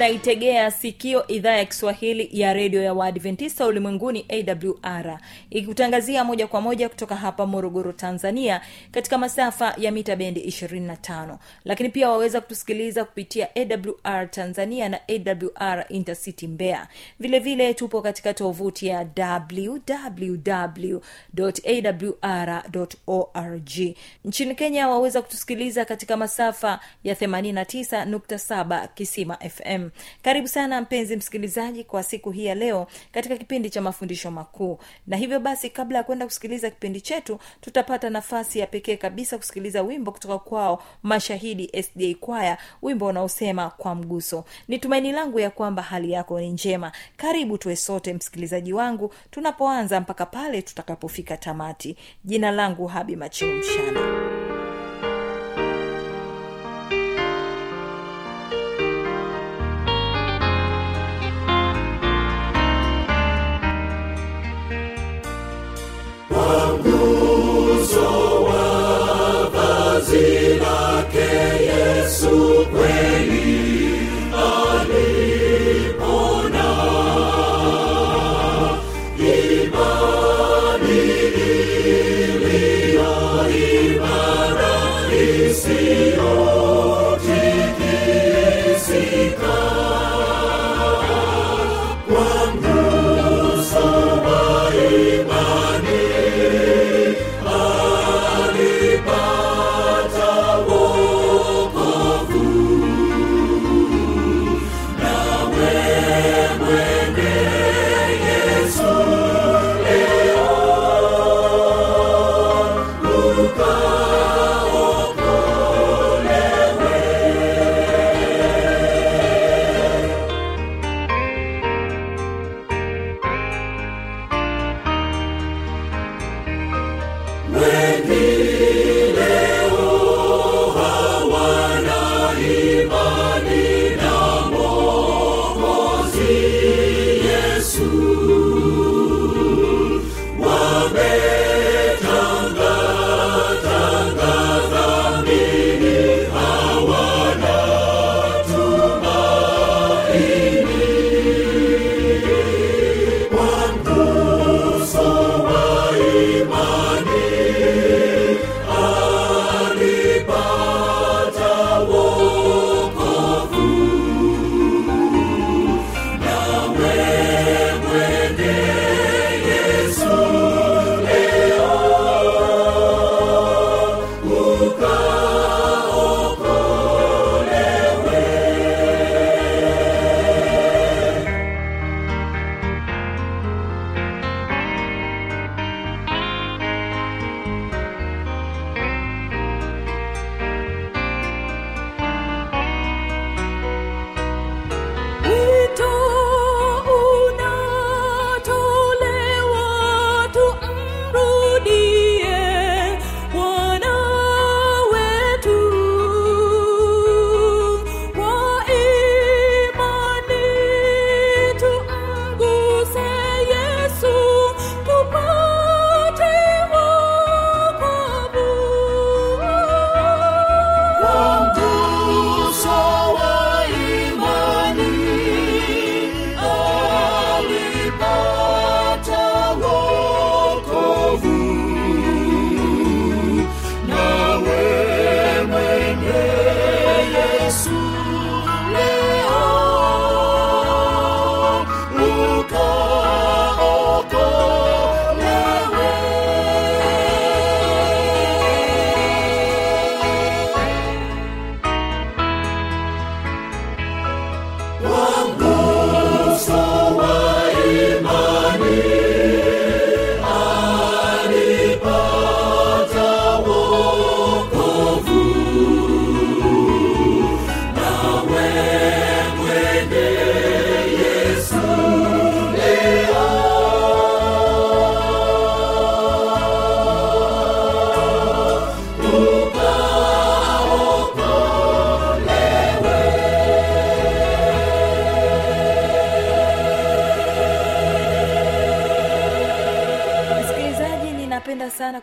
unaitegea sikio idhaa ya kiswahili ya redio ya waadventista ulimwenguni awr ikikutangazia moja kwa moja kutoka hapa morogoro tanzania katika masafa ya mita bendi 25 lakini pia waweza kutusikiliza kupitia awr tanzania na awr intercity mbea vilevile vile tupo katika tovuti ya www.awr.org nchini kenya waweza kutusikiliza katika masafa ya 89.7 kisima fm karibu sana mpenzi msikilizaji kwa siku hii ya leo katika kipindi cha mafundisho makuu. Na hivyo basi kabla ya kwenda kusikiliza kipindi chetu tutapata nafasi ya pekee kabisa kusikiliza wimbo kutoka kwao mashahidi sda kwaya wimbo unaosema kwa mguso. Ni tumaini langu ya kwamba hali yako ni njema. Karibu tuwe sote msikilizaji wangu tunapoanza mpaka pale tutakapofika tamati. Jina langu habi machimu mshana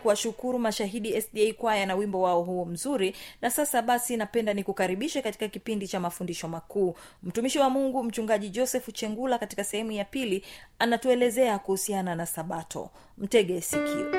kuwashukuru mashahidi sda kwaya na wimbo wao huo mzuri. Na sasa basi napenda nikukaribishe katika kipindi cha mafundisho makuu. Mtumishi wa mungu mchungaji joseph chengula katika sehemu ya pili anatuelezea kuhusiana na sabato. Mtege sikio.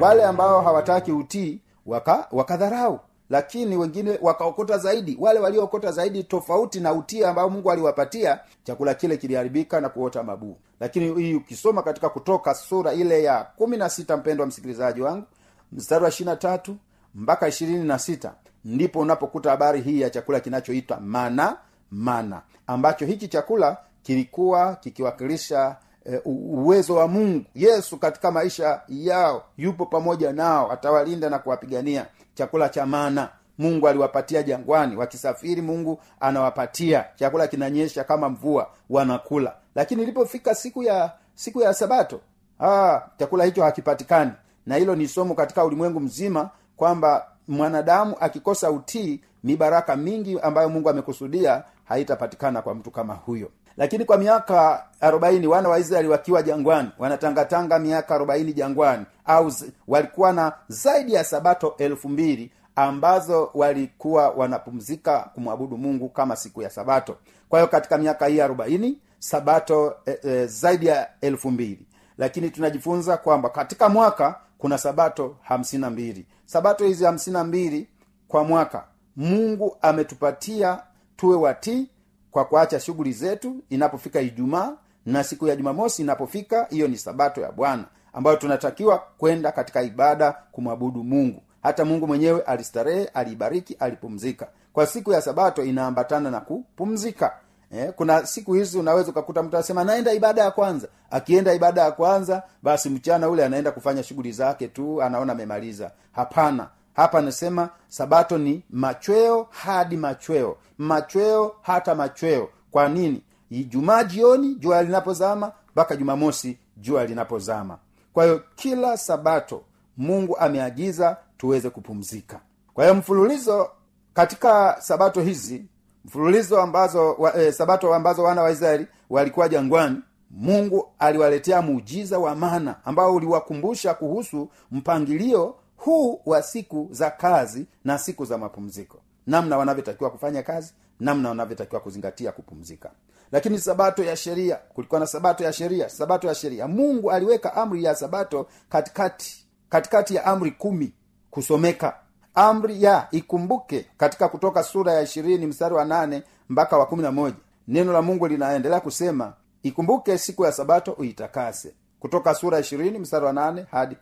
Wale ambao hawataki utii waka wakadharau lakini wengine wakaokota zaidi wale waliookota zaidi tofauti na utia ambao mungu aliwapatia chakula kile kiliharibika na kuota mabuu. Lakini hii ukisoma katika kutoka sura ile ya kumi na sita mpendo wa msikilizaji wangu mstari wa ishiri na tatu mpaka ishirini na sita ndipo unapokuta habari hii ya chakula kinachoitwa mana mana ambacho hiki chakula kilikuwa kikiwakilisha e, uwezo wa mungu. Yesu katika maisha yao yupo pamoja nao atawalinda na kuwapigania chakula cha mana mungu aliwapatia jangwani. Wakisafiri mungu anawapatia. Chakula kinanyesha kama mvua wanakula. Lakini ilipofika siku ya siku ya sabato ah, chakula hicho hakipatikani. Na hilo ni somo katika ulimwengu mzima kwamba mwanadamu akikosa utii mibaraka mingi ambayo mungu amekusudia haitapatikana kwa mtu kama huyo lakini kwa miaka arobaini wana wa israeli wakiwa jangwani wanatangatanga miaka arobaini jangwani au walikuwa na zaidi ya sabato elfu mbili ambazo walikuwa wanapumzika kumwabudu mungu kama siku ya sabato. Kwa hiyo katika miaka hii arobaini sabato e, e, zaidi ya elfu mbili. Lakini tunajifunza kwamba katika mwaka kuna sabato hamsina mbili. Sabato hizi hamsina mbili kwa mwaka mungu ametupatia tuwe watii kwa kuacha shughuli zetu inapofika ijumaa na siku ya jumamosi inapofika hiyo ni sabato ya bwana ambayo tunatakiwa kwenda katika ibada kumwabudu mungu. Hata mungu mwenyewe alistarehe aliibariki alipumzika. Kwa siku ya sabato inaambatana na kupumzika. Eh, kuna siku hizi unaweza ukakuta mtu anasema naenda ibada ya kwanza. Akienda ibada ya kwanza basi mchana ule anaenda kufanya shughuli zake tu anaona amemaliza. Hapana hapa anasema sabato ni machweo hadi machweo. Machweo hata machweo. Kwa nini? Ijumaa jioni jua linapozama mpaka jumamosi jua linapozama. Kwa hiyo kila sabato mungu ameagiza tuweze kupumzika. Kwa hiyo mfululizo katika sabato hizi mfululizo ambazo wa, e, sabato ambazo wana wa israeli walikuwa jangwani mungu aliwaletea muujiza wa mana ambao uliwakumbusha kuhusu mpangilio huu wa siku za kazi na siku za mapumziko. Namna wanavyotakiwa kufanya kazi namna wanavyotakiwa kuzingatia kupumzika. Lakini sabato ya sheria kulikuwa na sabato ya sheria sabato ya sheria. Mungu aliweka amri ya sabato katikati katikati ya amri kumi kusomeka. Amri ya ikumbuke katika kutoka sura ya ishirini mstari wa nane mpaka wa kumi na moja. Neno la mungu linaendelea kusema ikumbuke siku ya sabato uitakase kutoka sura mstari wa hadi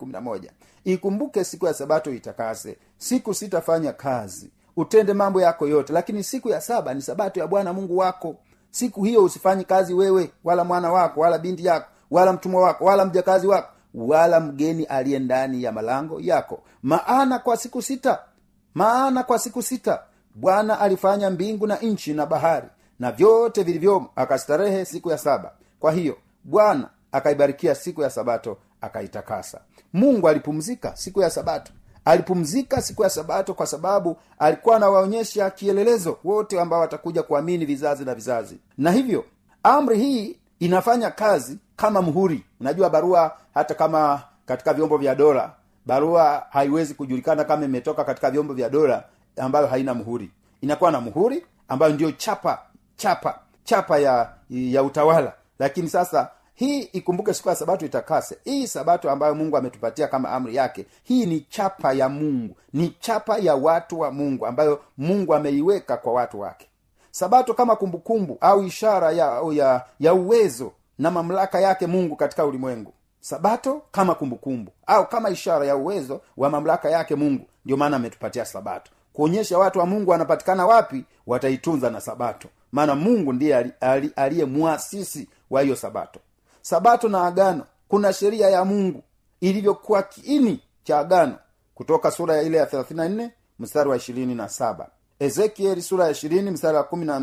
ikumbuke siku ya sabato itakase. Siku sitafanya kazi. Utende mambo yako yote. Lakini siku ya saba ni sabato ya bwana mungu wako. Siku hiyo usifanyi kazi wewe wala mwana wako wala binti yako wala mtumwa wako wala mjakazi wako wala mgeni aliye ndani ya malango yako. Maana kwa siku sita maana kwa siku sita bwana alifanya mbingu na nchi na bahari na vyote vilivyomo akastarehe siku ya saba. Kwa hiyo bwana akaibarikia siku ya sabato akaitakasa. Mungu alipumzika siku ya sabato. Alipumzika siku ya sabato kwa sababu alikuwa anawaonyesha kielelezo wote ambao watakuja kuamini vizazi na vizazi. Na hivyo amri hii inafanya kazi kama mhuri unajua barua hata kama katika vyombo vya dola barua haiwezi kujulikana kama imetoka katika vyombo vya dola ambayo haina mhuri inakuwa na mhuri ambayo ndiyo chapa chapa chapa ya ya utawala. Lakini sasa hii ikumbuke siku ya sabato itakase. Hii sabato ambayo mungu ametupatia kama amri yake hii ni chapa ya mungu. Ni chapa ya watu wa mungu ambayo mungu ameiweka kwa watu wake. Sabato kama kumbukumbu au ishara ya, ya ya uwezo na mamlaka yake mungu katika ulimwengu. Sabato kama kumbukumbu au kama ishara ya uwezo wa mamlaka yake mungu. Ndio maana ametupatia sabato. Kuonyesha watu wa mungu wanapatikana wapi wataitunza na sabato. Maana mungu ndiye aliye mwasisi wa hiyo sabato sabato na agano kuna sheria ya mungu ilivyokuwa kiini cha agano. Kutoka sura ya ile ya 34 mstari wa ishirini na saba. Ezekieli sura ya ishirini mstari wa kumi na wa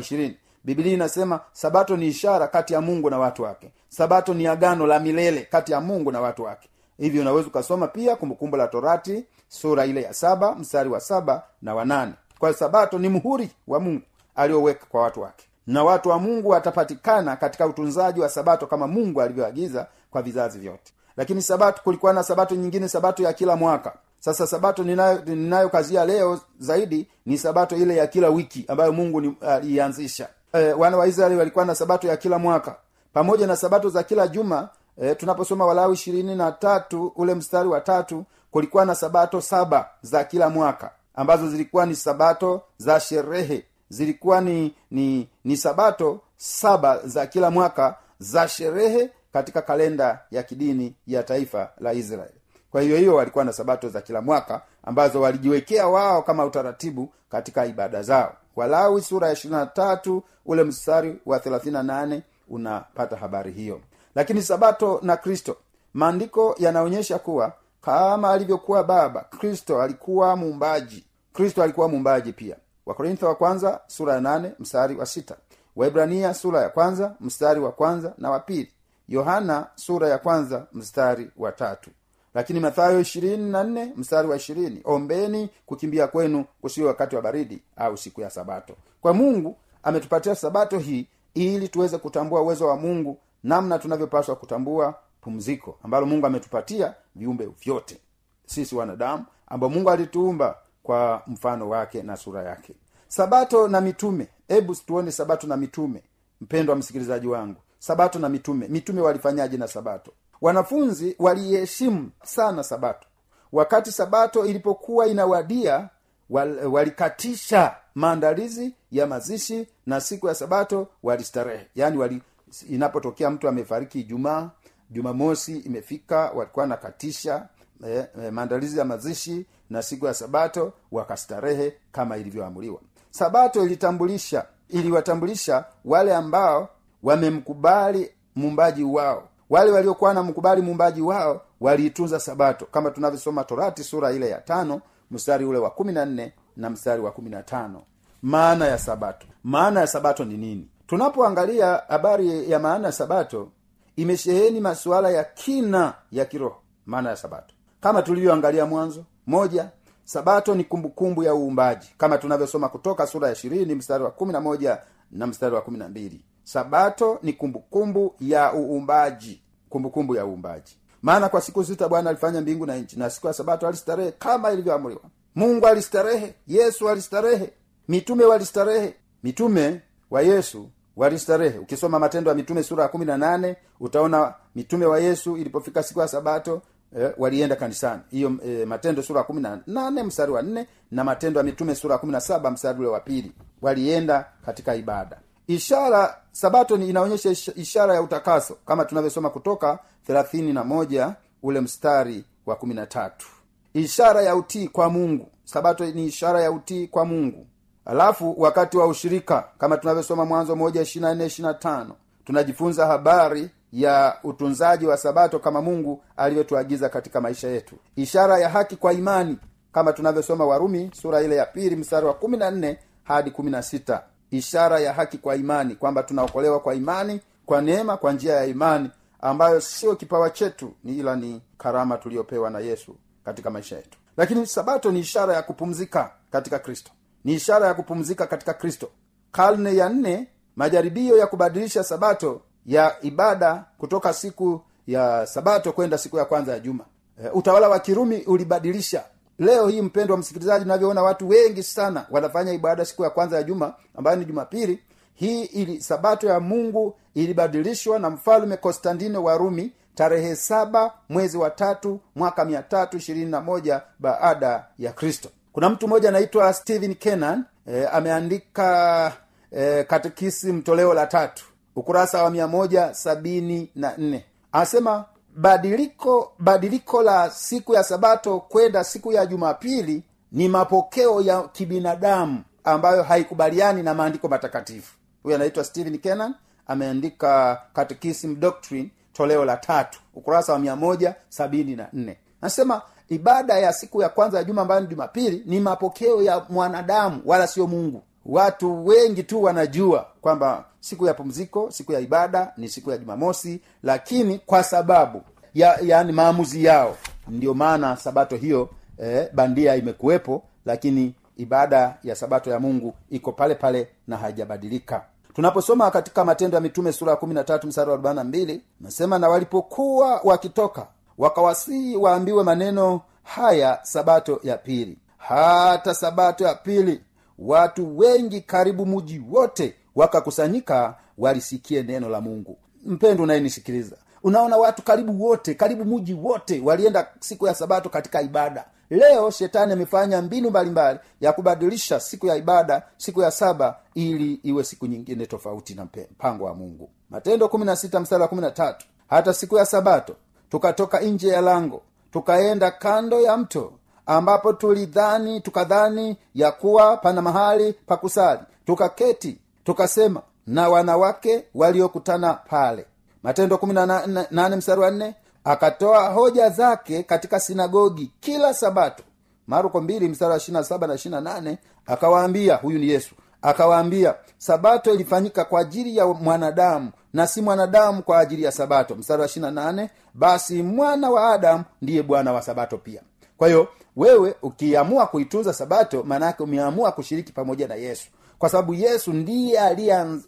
20 bibilia inasema sabato ni ishara kati ya mungu na watu wake. Sabato ni agano la milele kati ya mungu na watu wake. Hivyo unaweza ukasoma pia kumbukumbu la torati sura ile ya saba mstari wa saba na wanane kwa sabato ni muhuri wa mungu alioweka kwa watu wake na watu wa mungu watapatikana katika utunzaji wa sabato kama mungu alivyoagiza kwa vizazi vyote. Lakini sabato kulikuwa na sabato nyingine sabato ya kila mwaka. Sasa sabato ninayokazia ninayo leo zaidi ni sabato ile ya kila wiki ambayo mungu aliianzisha e, wana wa walikuwa na sabato ya kila mwaka. Pamoja na sabato za kila juma e, tunaposoma walawi ishirini na tatu ule mstari wa tatu kulikuwa na sabato saba za kila mwaka ambazo zilikuwa ni sabato za sherehe zilikuwa ni ni ni sabato saba za kila mwaka za sherehe katika kalenda ya kidini ya taifa la israeli kwa hiyo hiyo walikuwa na sabato za kila mwaka ambazo walijiwekea wao kama utaratibu katika ibada zao. Walawi sura ya ishirina tatu ule mstari wa thelathina nane unapata habari hiyo. Lakini sabato na kristo. Maandiko yanaonyesha kuwa kama alivyokuwa baba kristo alikuwa muumbaji. Kristo alikuwa muumbaji pia wakorintho wa kwanza sura ya nane mstari wa sita. Waibrania sura ya kwanza mstari wa kwanza na wa pili. Yohana sura ya kwanza mstari wa tatu. Lakini mathayo ishirini na nne mstari wa ishirini. Ombeni kukimbia kwenu kusiwe wakati wa baridi au siku ya sabato. Kwa mungu ametupatia sabato hii ili tuweze kutambua uwezo wa mungu namna tunavyopaswa kutambua pumziko ambalo mungu ametupatia viumbe vyote. Sisi wanadamu ambao mungu alituumba kwa mfano wake na sura yake. Sabato na mitume. Hebu tuone sabato na mitume mpendwa msikilizaji wangu. Sabato na mitume. Mitume walifanyaje na sabato? Wanafunzi waliheshimu sana sabato. Wakati sabato ilipokuwa inawadia wal, walikatisha maandalizi ya mazishi na siku ya sabato walistarehe. Yaani wali inapotokea mtu amefariki ijumaa jumamosi imefika walikuwa nakatisha eh, eh, maandalizi ya mazishi na siku ya sabato wakastarehe kama ilivyoamuliwa. Sabato ilitambulisha iliwatambulisha wale ambao wamemkubali mumbaji wao. Wale waliokuwa na mkubali muumbaji wao waliitunza sabato kama tunavyosoma torati sura ile ya tano mstari ule wa kumi na nne na mstari wa kumi na tano. Maana ya sabato. Maana ya sabato ni nini? Tunapoangalia habari ya maana ya sabato imesheheni masuala ya kina ya kiroho maana ya sabato. Kama tulivyoangalia mwanzo moja sabato ni kumbukumbu ya uumbaji kama tunavyosoma kutoka sura ya ishirini mstari wa kumi na moja na mstari wa kumi na mbili sabato ni kumbukumbu ya uumbaji kumbukumbu ya uumbaji. Maana kwa siku sita bwana alifanya mbingu na nchi na siku ya sabato alistarehe kama ilivyoamriwa. Mungu alistarehe yesu alistarehe mitume walistarehe mitume wa yesu walistarehe. Ukisoma matendo ya mitume sura ya kumi na nane utaona mitume wa yesu ilipofika siku ya sabato eh, walienda kanisani. Hiyo eh, matendo sura kumi na nane mstari wa nne na matendo ya mitume sura kumi na saba mstari ule wa pili. Walienda katika ibada. Ishara sabato inaonyesha ishara ya utakaso kama tunavyosoma kutoka thelathini na moja ule mstari wa kumi na tatu. Ishara ya utii kwa mungu. Sabato ni ishara ya utii kwa mungu. Alafu wakati wa ushirika kama tunavyosoma mwanzo moja ishirina nne ishirina tano tunajifunza habari ya utunzaji wa sabato kama mungu alivyotuagiza katika maisha yetu. Ishara ya haki kwa imani kama tunavyosoma warumi sura ile ya pili mstari wa kumi na nne hadi kumi na sita. Ishara ya haki kwa imani kwamba tunaokolewa kwa imani kwa neema kwa njia ya imani ambayo sio kipawa chetu ni ila ni karama tuliyopewa na yesu katika maisha yetu. Lakini sabato ni ishara ya kupumzika katika kristo. Ni ishara ya kupumzika katika kristo. Karne ya nne majaribio ya kubadilisha sabato ya ibada kutoka siku ya sabato kwenda siku ya kwanza ya juma. E, utawala wa kirumi ulibadilisha. Leo hii mpendo wa msikilizaji unavyoona watu wengi sana wanafanya ibada siku ya kwanza ya juma ambayo ni jumapili. Hii ili sabato ya mungu ilibadilishwa na mfalme konstantino wa rumi tarehe saba mwezi wa tatu mwaka mia tatu ishirini na moja baada ya kristo. Kuna mtu mmoja anaitwa stephen kenan e, ameandika e, katekisimu toleo la tatu ukurasa wa mia moja sabini na nne. Anasema badiliko badiliko la siku ya sabato kwenda siku ya jumapili ni mapokeo ya kibinadamu ambayo haikubaliani na maandiko matakatifu. Huyu anaitwa stephen kenan ameandika catechism doctrine toleo la tatu ukurasa wa mia moja sabini na nne. Anasema ibada ya siku ya kwanza ya juma ambayo ni jumapili ni mapokeo ya mwanadamu wala sio mungu. Watu wengi tu wanajua kwamba siku ya pumziko siku ya ibada ni siku ya jumamosi lakini kwa sababu ya yaani maamuzi yao ndio maana sabato hiyo eh, bandia imekuwepo lakini ibada ya sabato ya mungu iko pale pale na haijabadilika. Tunaposoma katika matendo ya mitume sura ya kumi na tatu mstari wa mbili nasema na walipokuwa wakitoka wakawasihi waambiwe maneno haya sabato ya pili. Hata sabato ya pili watu wengi karibu muji wote wakakusanyika walisikie neno la mungu. Mpendo unayenisikiliza unaona watu karibu wote karibu muji wote walienda siku ya sabato katika ibada. Leo shetani amefanya mbinu mbalimbali ya kubadilisha siku ya ibada siku ya saba ili iwe siku nyingine tofauti na mpango wa mungu. Matendo 16 mstari wa 13 hata siku ya sabato tukatoka nje ya lango tukaenda kando ya mto ambapo tulidhani tukadhani ya kuwa pana mahali pa kusali. Tukaketi tukasema na wanawake waliokutana pale. Matendo 18 mstari wa 4 akatoa hoja zake katika sinagogi kila sabato. Marko 2 mstari wa 27 na 28 akawaambia huyu ni yesu akawaambia sabato ilifanyika kwa ajili ya mwanadamu na si mwanadamu kwa ajili ya sabato. Mstari wa 28 basi mwana wa adamu ndiye bwana wa sabato pia. Kwa hiyo wewe ukiamua kuitunza sabato maanayake umeamua kushiriki pamoja na yesu kwa sababu yesu ndiye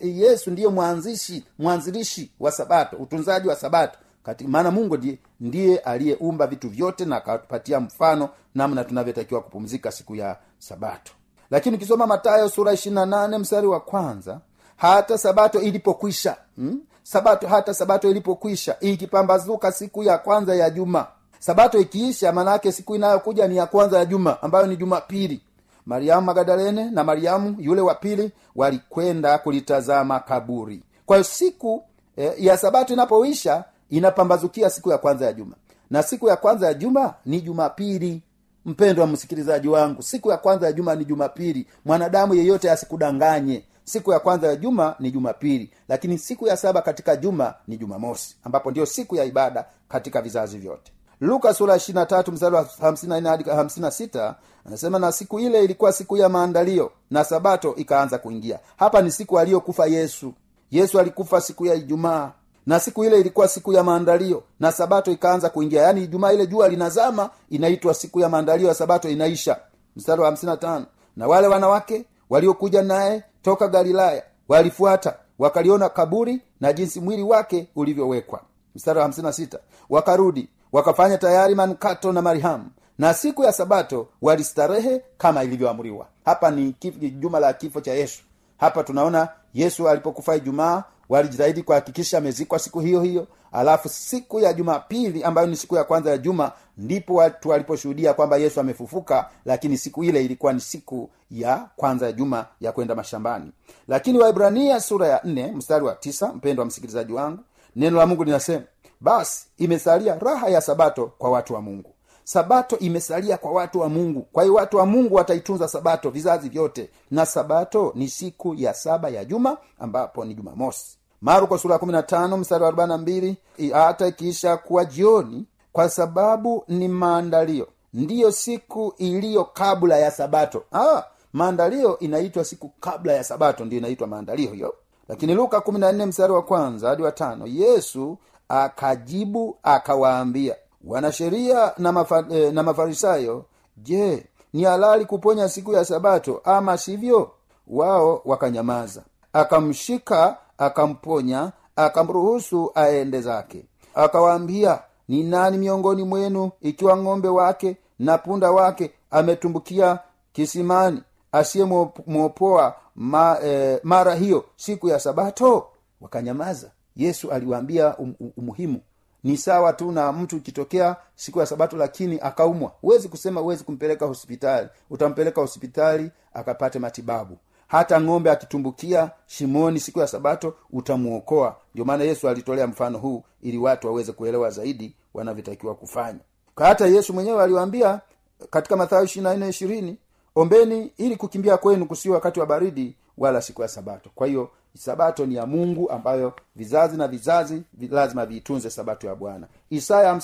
yesu ndiye mwanzishi mwanzilishi wa sabato utunzaji wa sabato. Maana mungu ndiye, ndiye aliyeumba vitu vyote na akatupatia mfano namna tunavyotakiwa kupumzika siku ya sabato. Lakini ukisoma matayo sura 28 mstari wa kwanza hata sabato ilipokwisha hmm? sabato hata sabato ilipokwisha ikipambazuka siku ya kwanza ya juma. Sabato ikiisha maanaake siku inayokuja ni ya kwanza ya juma ambayo ni jumapili mariamu magadalene na mariamu yule wa pili walikwenda kulitazama kaburi. Kwa hiyo siku eh, ya sabato inapoisha inapambazukia siku ya kwanza ya juma. Na siku ya kwanza ya juma ni jumapili. Mpendwa msikilizaji wangu siku ya kwanza ya juma ni jumapili. Mwanadamu yeyote asikudanganye. Siku ya kwanza ya juma ni jumapili. Lakini siku ya saba katika juma ni jumamosi ambapo ndiyo siku ya ibada katika vizazi vyote luka sura mstari wa hadi anasema na siku ile ilikuwa siku ya maandalio na sabato ikaanza kuingia. Hapa ni siku aliyokufa yesu. Yesu alikufa siku ya ijumaa. Na siku ile ilikuwa siku ya maandalio na sabato ikaanza kuingia. Yaani ijumaa ile jua linazama inaitwa siku ya maandalio ya sabato inaisha. Mstari wa hamsini na wale wanawake waliokuja naye toka galilaya walifuata wakaliona kaburi na jinsi mwili wake ulivyowekwa. Mstari wa hamsini na sita. Wakarudi wakafanya tayari manukato na marihamu na siku ya sabato walistarehe kama ilivyoamriwa. Hapa ni juma la kifo cha yesu. Hapa tunaona yesu alipokufa ijumaa walijitahidi kuhakikisha amezikwa siku hiyo hiyo. Alafu siku ya jumapili ambayo ni siku ya kwanza ya juma ndipo watu waliposhuhudia kwamba yesu amefufuka lakini siku ile ilikuwa ni siku ya kwanza ya juma ya kwenda mashambani. Lakini waibrania sura ya nne mstari wa tisa mpendo wa msikilizaji wangu neno la mungu linasema basi imesalia raha ya sabato kwa watu wa mungu. Sabato imesalia kwa watu wa mungu. Kwa hiyo watu wa mungu wataitunza sabato vizazi vyote. Na sabato ni siku ya saba ya juma ambapo ni jumamosi. Marko sura mstari wa hata ikiisha kuwa jioni kwa sababu ni maandalio. Ndiyo siku iliyo kabla ya sabato. Ah, maandalio inaitwa siku kabla ya sabato ndiyo inaitwa maandalio hiyo. Lakini luka mstari wa kwanza hadi wa tano. Yesu akajibu akawaambia wanasheria na, mafa, eh, na mafarisayo je ni halali kuponya siku ya sabato ama sivyo? Wao wakanyamaza. Akamshika akamponya akamruhusu aende zake. Akawaambia ni nani miongoni mwenu ikiwa ng'ombe wake na punda wake ametumbukia kisimani asiyemwopoa ma, eh, mara hiyo siku ya sabato? Wakanyamaza yesu aliwaambia um, um, umuhimu. Ni sawa tu na mtu ukitokea siku ya sabato lakini akaumwa. Huwezi kusema huwezi kumpeleka hospitali. Utampeleka hospitali akapate matibabu. Hata ng'ombe akitumbukia shimoni siku ya sabato utamuokoa ndio maana yesu alitolea mfano huu ili watu waweze kuelewa zaidi wanavyotakiwa kufanya. Hata yesu mwenyewe aliwaambia katika mathayo ishirina ishirini ombeni ili kukimbia kwenu kusiwa wakati wa baridi wala siku ya sabato. Kwa hiyo sabato ni ya mungu ambayo vizazi na vizazi lazima viitunze sabato ya bwana. Isaya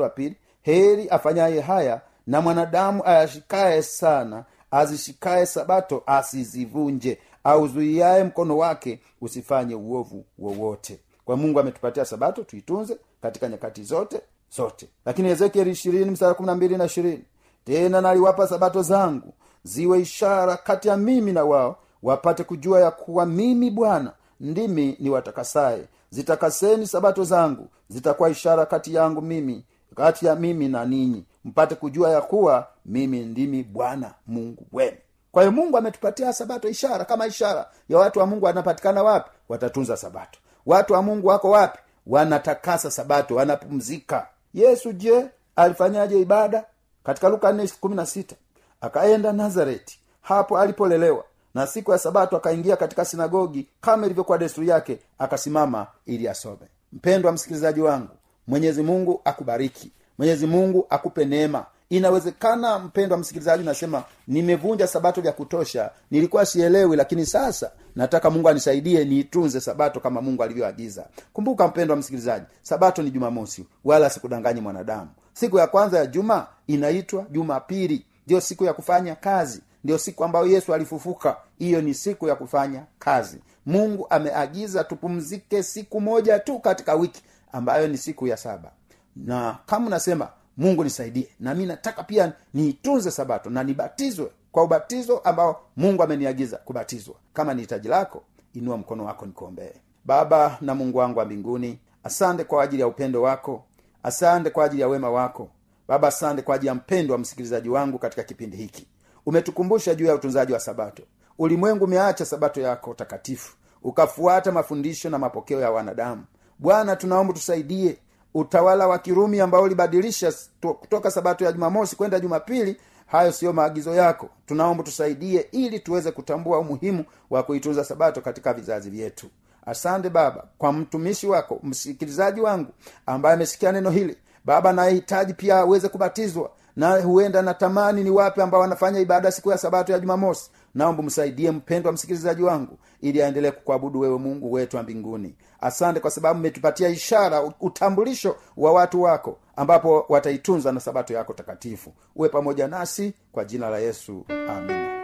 wa pili heri afanyaye haya na mwanadamu ayashikaye sana azishikaye sabato asizivunje auzuiaye mkono wake usifanye uovu wowote. Kwa mungu ametupatia sabato tuitunze katika nyakati zote zote. Lakini ezekieli ishirini msara kumi na mbili na ishirini tena naliwapa sabato zangu ziwe ishara kati ya mimi na wao wapate kujua ya kuwa mimi bwana ndimi ni watakasaye zitakaseni sabato zangu zitakuwa ishara kati yangu mimi kati ya mimi na ninyi. Mpate kujua ya kuwa mimi ndimi bwana mungu wenu. Kwa hiyo mungu ametupatia sabato ishara kama ishara ya watu wa mungu wanapatikana wapi? Watatunza sabato. Watu wa mungu wako wapi? Wanatakasa sabato wanapumzika. Yesu je alifanyaje ibada? Katika luka 4:16 akaenda nazareti hapo alipolelewa na siku ya sabato akaingia katika sinagogi kama ilivyokuwa desturi yake akasimama ili asome. Mpendwa msikilizaji wangu mwenyezi mungu akubariki. Mwenyezi mungu akupe neema. Inawezekana mpendwa msikilizaji nasema nimevunja sabato vya kutosha. Nilikuwa sielewi lakini sasa nataka mungu anisaidie niitunze sabato kama mungu alivyoagiza. Kumbuka mpendwa msikilizaji sabato ni jumamosi wala sikudanganyi mwanadamu. Siku ya kwanza ya juma inaitwa jumapili. Ndiyo siku ya kufanya kazi. Ndiyo siku ambayo yesu alifufuka hiyo ni siku ya kufanya kazi. Mungu ameagiza tupumzike siku moja tu katika wiki ambayo ni siku ya saba. Na kama unasema mungu nisaidie na mi nataka pia niitunze sabato na nibatizwe kwa ubatizo ambao mungu ameniagiza kubatizwa. Kama ni hitaji lako inua mkono wako nikuombee. Baba na mungu wangu wa mbinguni asante kwa ajili ya upendo wako. Asante kwa ajili ya wema wako. Baba asante kwa ajili ya mpendo wa msikilizaji wangu katika kipindi hiki. Umetukumbusha juu ya utunzaji wa sabato ulimwengu umeacha sabato yako takatifu ukafuata mafundisho na mapokeo ya wanadamu. Bwana tunaomba tusaidie. Utawala wa kirumi ambao ulibadilisha kutoka sabato ya jumamosi kwenda jumapili hayo siyo maagizo yako. Tunaomba tusaidie ili tuweze kutambua umuhimu wa kuitunza sabato katika vizazi vyetu. Asante baba kwa mtumishi wako msikilizaji wangu ambaye amesikia neno hili. Baba nayehitaji pia aweze kubatizwa na huenda natamani ni wape ambao wanafanya ibada siku ya sabato ya jumamosi naomba msaidie mpendwa msikilizaji wangu ili aendelee kukuabudu wewe mungu wetu wa mbinguni. Asante kwa sababu umetupatia ishara utambulisho wa watu wako ambapo wataitunza na sabato yako takatifu. Uwe pamoja nasi kwa jina la yesu. Amin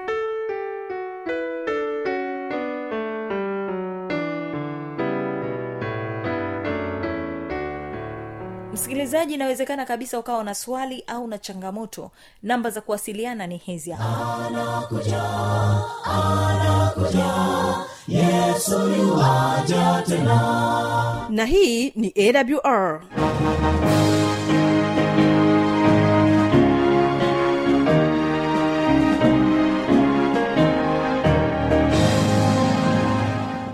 msikilizaji inawezekana kabisa ukawa na swali au na changamoto. Namba za kuwasiliana ni hizi yuwaja tena. Na hii ni awr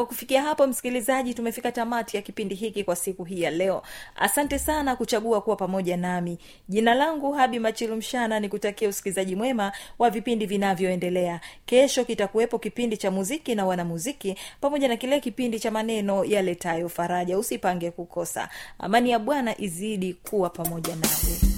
kwa kufikia hapo msikilizaji tumefika tamati ya kipindi hiki kwa siku hii ya leo. Asante sana kuchagua kuwa pamoja nami. Jina langu habi machilumshana ni kutakia usikilizaji mwema wa vipindi vinavyoendelea. Kesho kitakuwepo kipindi cha muziki na wanamuziki pamoja na kile kipindi cha maneno yaletayo faraja. Usipange kukosa. Amani ya bwana izidi kuwa pamoja nawe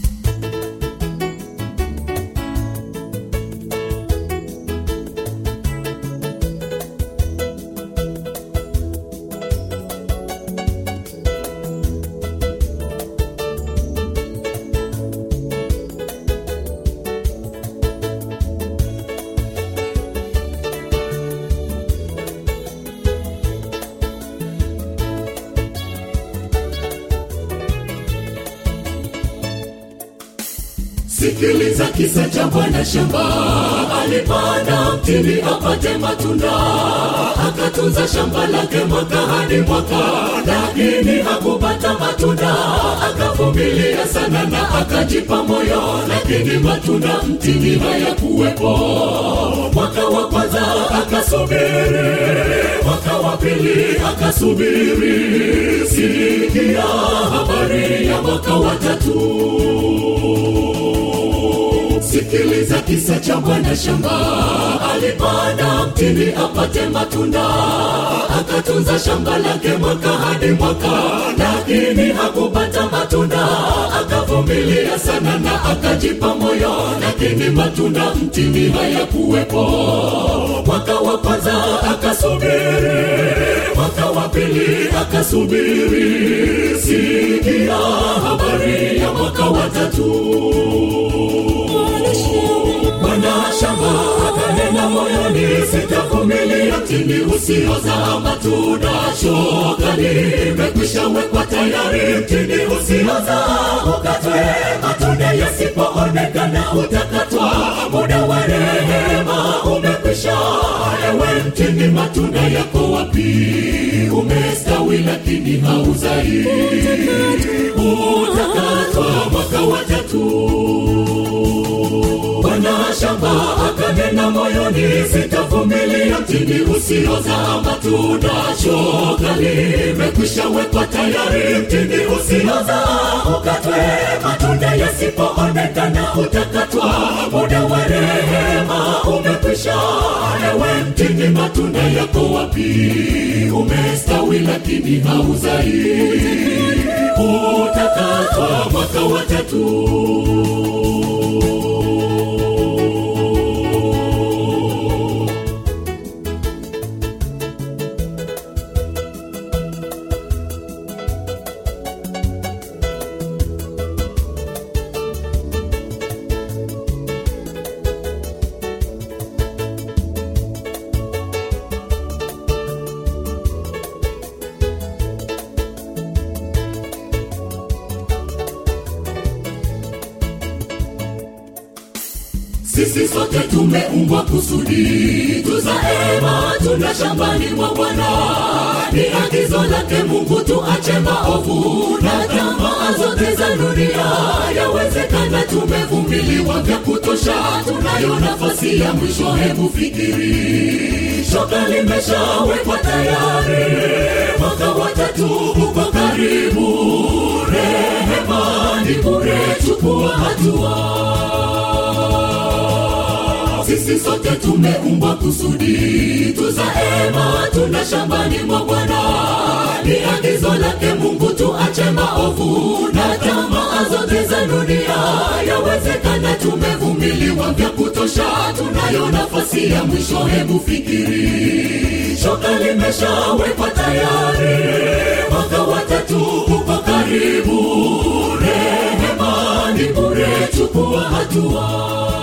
sikiliza kisa cha bwana shamba alipanda mtini apate matunda. Akatunza shamba lake mwaka hadi mwaka. Lakini hakupata matunda. Akavumilia sana na akajipa moyo. Lakini matunda mtini hayakuwepo. Mwaka wa kwanza akasubiri. Mwaka wa pili akasubiri. Sikia habari ya mwaka wa tatu sikiliza kisa cha bwana shamba. Alipanda mtini apate matunda. Akatunza shamba lake mwaka hadi mwaka lakini hakupata matunda. Akavumilia sana na akajipa moyo lakini matunda mtini hayakuwepo. Mwaka wa kwanza akasubiri mwaka wa pili akasubiri. Sikia habari ya mwaka wa tatu akanena moyoni sitavumilia mtini usiozaa matunda. Shoka limekwisha wekwa tayari mtini usiozaa ukatwe. Matunda yasipoonekana utakatwa. Muda wa rehema umekwisha. Ewe mtini matunda yako wapi? Umestawi lakini hauzai. Utakatwa mwaka wa tatu bwana shamba akanena moyoni sitavumilia. Mtini usiozaa matunda shoka limekwisha wekwa tayari. Mtini usiozaa ukatwe matunda yasipoonekana. Utakatwa muda wa rehema umekwisha. Ewe mtini matunda yako wapi? Umestawi lakini hauzai. Utakatwa mwaka wa tatu maovu na tamaa zote za dunia yawezekana tumevumiliwa vya kutosha. Tunayo nafasi ya mwisho hebu fikiri. Shoka limeshawekwa tayari. Mwaka watatu uko karibu. Rehema ni bure chukua hatua sisi sote tumeumbwa kusudi tuzae matunda shambani mwa bwana. Ni agizo lake mungu tuache maovu na tamaa zote za dunia yawezekana tumevumiliwa vya kutosha. Tunayo nafasi ya mwisho hebu fikiri. Shoka limeshawekwa tayari mwaka watatu uko karibu. Rehema ni bure chukua hatua